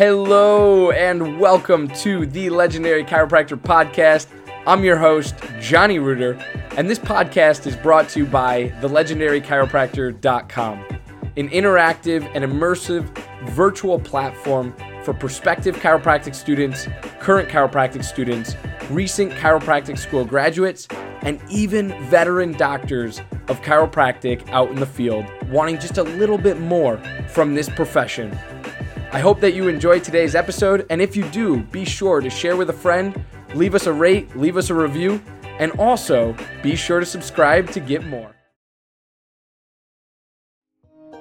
Hello and welcome to the Legendary Chiropractor Podcast. I'm your host, Johnny Reuter, and this podcast is brought to you by thelegendarychiropractor.com, an interactive and immersive virtual platform for prospective chiropractic students, current chiropractic students, recent chiropractic school graduates, and even veteran doctors of chiropractic out in the field wanting just a little bit more from this profession. I hope that you enjoyed today's episode, and if you do, be sure to share with a friend, leave us a rate, leave us a review, and also be sure to subscribe to get more.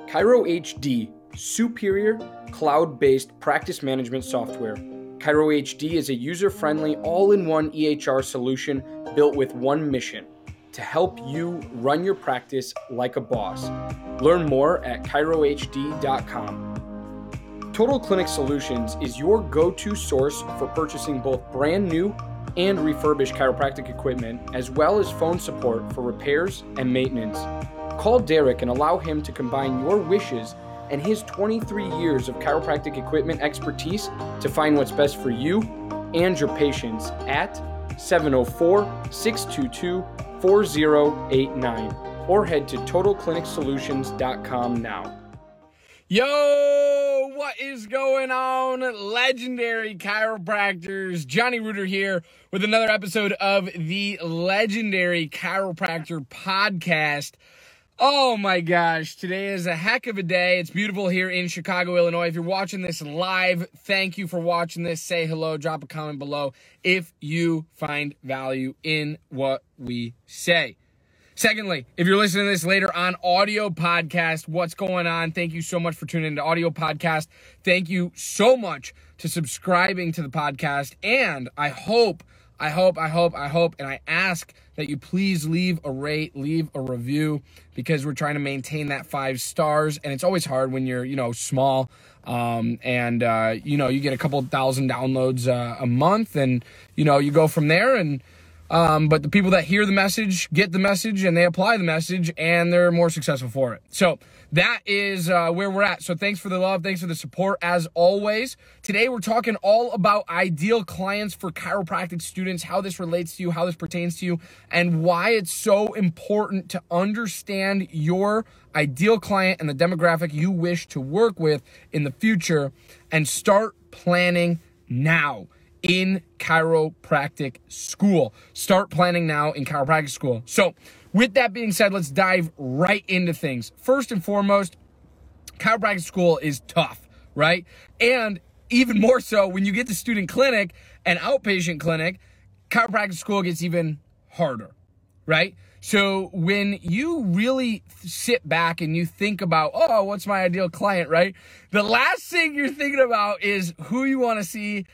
Chiro HD, superior cloud based practice management software. Chiro HD is a user friendly, all in one EHR solution built with one mission to help you run your practice like a boss. Learn more at chirohd.com. Total Clinic Solutions is your go to source for purchasing both brand new and refurbished chiropractic equipment, as well as phone support for repairs and maintenance. Call Derek and allow him to combine your wishes and his 23 years of chiropractic equipment expertise to find what's best for you and your patients at 704 622 4089 or head to totalclinicsolutions.com now. Yo, what is going on, legendary chiropractors? Johnny Reuter here with another episode of the Legendary Chiropractor Podcast. Oh my gosh, today is a heck of a day. It's beautiful here in Chicago, Illinois. If you're watching this live, thank you for watching this. Say hello, drop a comment below if you find value in what we say. Secondly, if you're listening to this later on audio podcast, what's going on? Thank you so much for tuning into audio podcast. Thank you so much to subscribing to the podcast. And I hope, I hope, I hope, I hope, and I ask that you please leave a rate, leave a review because we're trying to maintain that five stars. And it's always hard when you're, you know, small. Um, and, uh, you know, you get a couple thousand downloads uh, a month and, you know, you go from there and, um, but the people that hear the message get the message and they apply the message and they're more successful for it. So that is uh, where we're at. So thanks for the love. Thanks for the support as always. Today we're talking all about ideal clients for chiropractic students, how this relates to you, how this pertains to you, and why it's so important to understand your ideal client and the demographic you wish to work with in the future and start planning now in chiropractic school. Start planning now in chiropractic school. So, with that being said, let's dive right into things. First and foremost, chiropractic school is tough, right? And even more so when you get to student clinic and outpatient clinic, chiropractic school gets even harder, right? So when you really sit back and you think about, oh, what's my ideal client, right? The last thing you're thinking about is who you want to see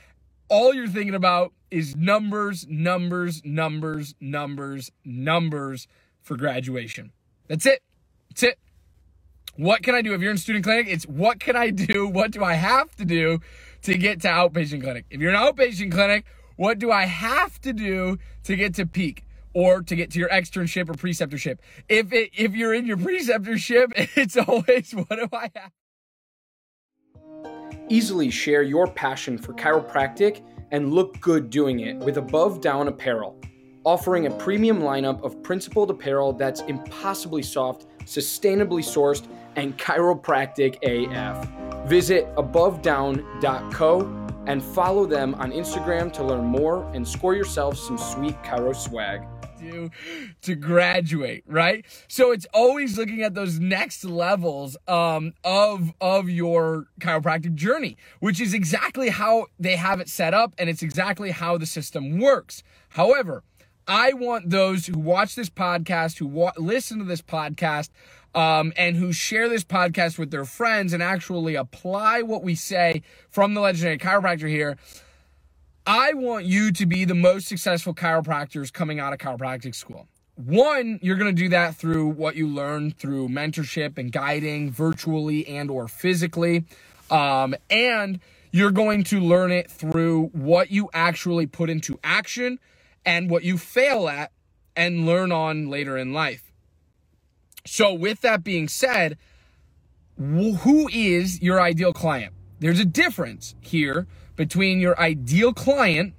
all you're thinking about is numbers, numbers, numbers, numbers, numbers for graduation. That's it. That's it. What can I do? If you're in student clinic, it's what can I do? What do I have to do to get to outpatient clinic? If you're in outpatient clinic, what do I have to do to get to peak? Or to get to your externship or preceptorship. If it, if you're in your preceptorship, it's always what do I have? Easily share your passion for chiropractic and look good doing it with Above Down Apparel, offering a premium lineup of principled apparel that's impossibly soft, sustainably sourced, and chiropractic AF. Visit abovedown.co and follow them on Instagram to learn more and score yourself some sweet chiro swag do to graduate, right? So it's always looking at those next levels um, of of your chiropractic journey, which is exactly how they have it set up, and it's exactly how the system works. However, I want those who watch this podcast, who wa- listen to this podcast, um, and who share this podcast with their friends and actually apply what we say from the legendary chiropractor here I want you to be the most successful chiropractors coming out of chiropractic school. One, you're going to do that through what you learn through mentorship and guiding virtually and or physically. Um, and you're going to learn it through what you actually put into action and what you fail at and learn on later in life. So with that being said, who is your ideal client? There's a difference here between your ideal client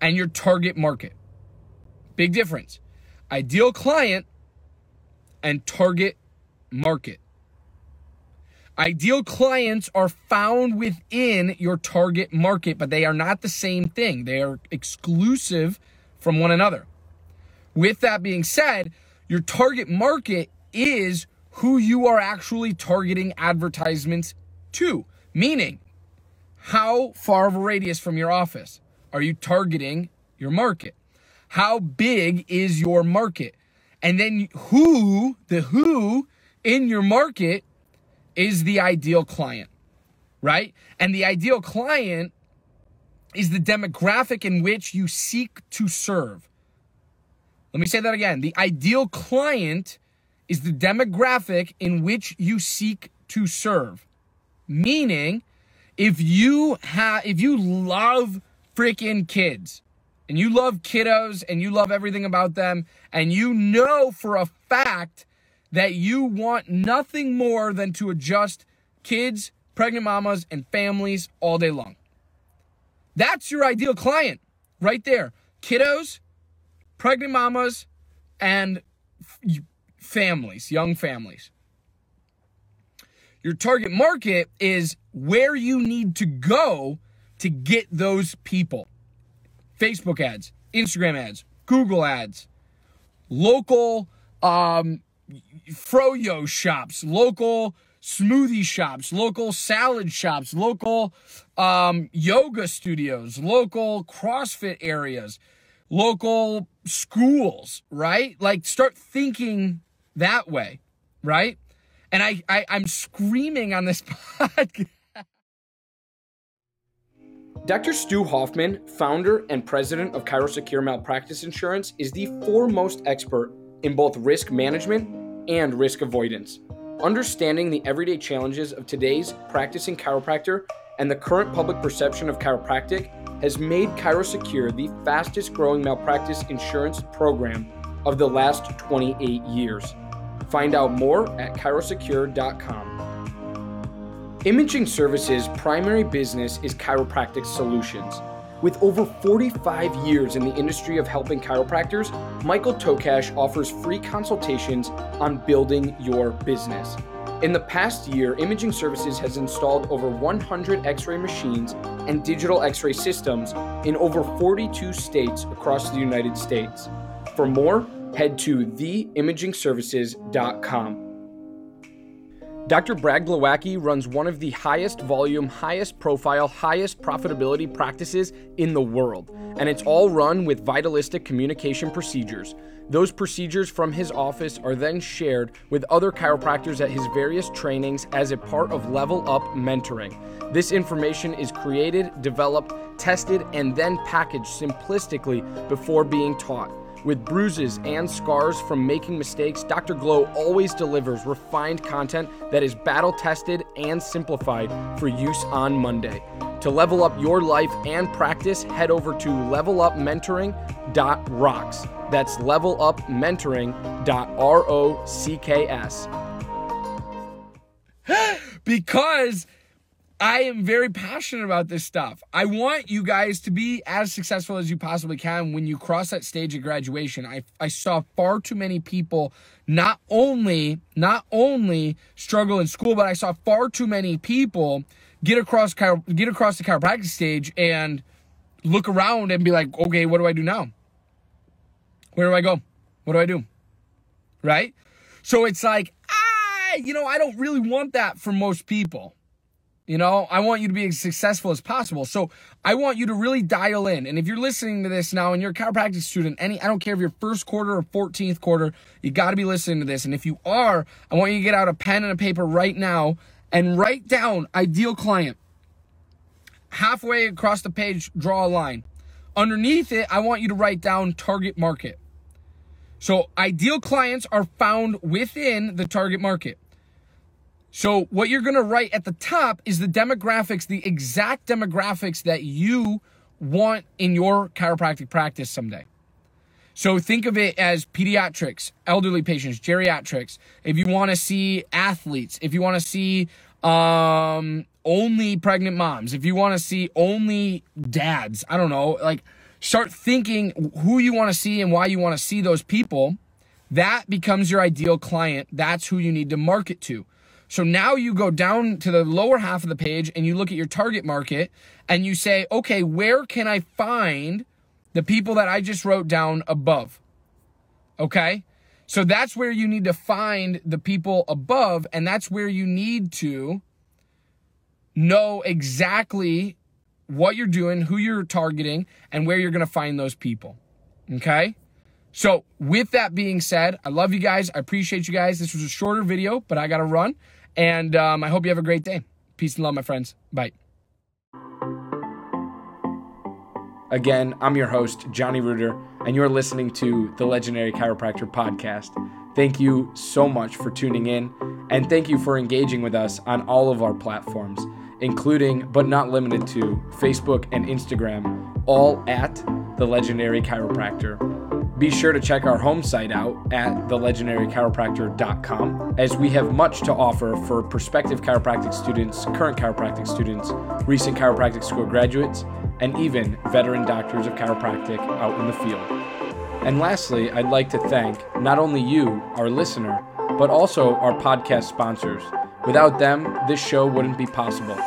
and your target market. Big difference. Ideal client and target market. Ideal clients are found within your target market, but they are not the same thing. They are exclusive from one another. With that being said, your target market is who you are actually targeting advertisements to, meaning how far of a radius from your office are you targeting your market? How big is your market? And then who, the who in your market is the ideal client, right? And the ideal client is the demographic in which you seek to serve. Let me say that again. The ideal client is the demographic in which you seek to serve. Meaning, if you have, if you love freaking kids and you love kiddos and you love everything about them and you know for a fact that you want nothing more than to adjust kids, pregnant mamas, and families all day long. That's your ideal client right there. Kiddos, pregnant mamas, and families, young families. Your target market is where you need to go to get those people. Facebook ads, Instagram ads, Google ads, local um, froyo shops, local smoothie shops, local salad shops, local um, yoga studios, local CrossFit areas, local schools, right? Like start thinking that way, right? And I, I I'm screaming on this podcast. Dr. Stu Hoffman, founder and president of ChiroSecure Malpractice Insurance, is the foremost expert in both risk management and risk avoidance. Understanding the everyday challenges of today's practicing chiropractor and the current public perception of chiropractic has made ChiroSecure the fastest growing malpractice insurance program of the last 28 years. Find out more at chirosecure.com. Imaging Services' primary business is chiropractic solutions. With over 45 years in the industry of helping chiropractors, Michael Tokash offers free consultations on building your business. In the past year, Imaging Services has installed over 100 x ray machines and digital x ray systems in over 42 states across the United States. For more, head to theimagingservices.com. Dr. Brad Glowacki runs one of the highest volume, highest profile, highest profitability practices in the world, and it's all run with vitalistic communication procedures. Those procedures from his office are then shared with other chiropractors at his various trainings as a part of Level Up mentoring. This information is created, developed, tested, and then packaged simplistically before being taught. With bruises and scars from making mistakes, Dr. Glow always delivers refined content that is battle tested and simplified for use on Monday. To level up your life and practice, head over to levelupmentoring.rocks. That's levelupmentoring.rocks. because I am very passionate about this stuff. I want you guys to be as successful as you possibly can when you cross that stage of graduation. I, I saw far too many people not only not only struggle in school, but I saw far too many people get across get across the chiropractic stage and look around and be like, okay, what do I do now? Where do I go? What do I do? Right? So it's like, ah, you know, I don't really want that for most people. You know, I want you to be as successful as possible. So I want you to really dial in. And if you're listening to this now and you're a chiropractic student, any I don't care if you're first quarter or 14th quarter, you got to be listening to this. And if you are, I want you to get out a pen and a paper right now and write down ideal client. Halfway across the page, draw a line. Underneath it, I want you to write down target market. So ideal clients are found within the target market. So what you're going to write at the top is the demographics, the exact demographics that you want in your chiropractic practice someday. So think of it as pediatrics, elderly patients, geriatrics. If you want to see athletes, if you want to see um, only pregnant moms, if you want to see only dads, I don't know, like start thinking who you want to see and why you want to see those people. That becomes your ideal client. That's who you need to market to. So now you go down to the lower half of the page and you look at your target market and you say, okay, where can I find the people that I just wrote down above? Okay. So that's where you need to find the people above, and that's where you need to know exactly what you're doing, who you're targeting, and where you're going to find those people. Okay? So, with that being said, I love you guys. I appreciate you guys. This was a shorter video, but I got to run. And um, I hope you have a great day. Peace and love, my friends. Bye. Again, I'm your host, Johnny Reuter, and you're listening to the Legendary Chiropractor Podcast. Thank you so much for tuning in, and thank you for engaging with us on all of our platforms, including but not limited to Facebook and Instagram, all at the Legendary Chiropractor. Be sure to check our home site out at thelegendarychiropractor.com as we have much to offer for prospective chiropractic students, current chiropractic students, recent chiropractic school graduates, and even veteran doctors of chiropractic out in the field. And lastly, I'd like to thank not only you, our listener, but also our podcast sponsors. Without them, this show wouldn't be possible.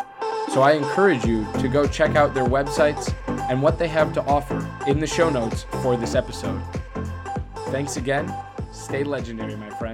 So I encourage you to go check out their websites and what they have to offer in the show notes for this episode. Thanks again. Stay legendary, my friend.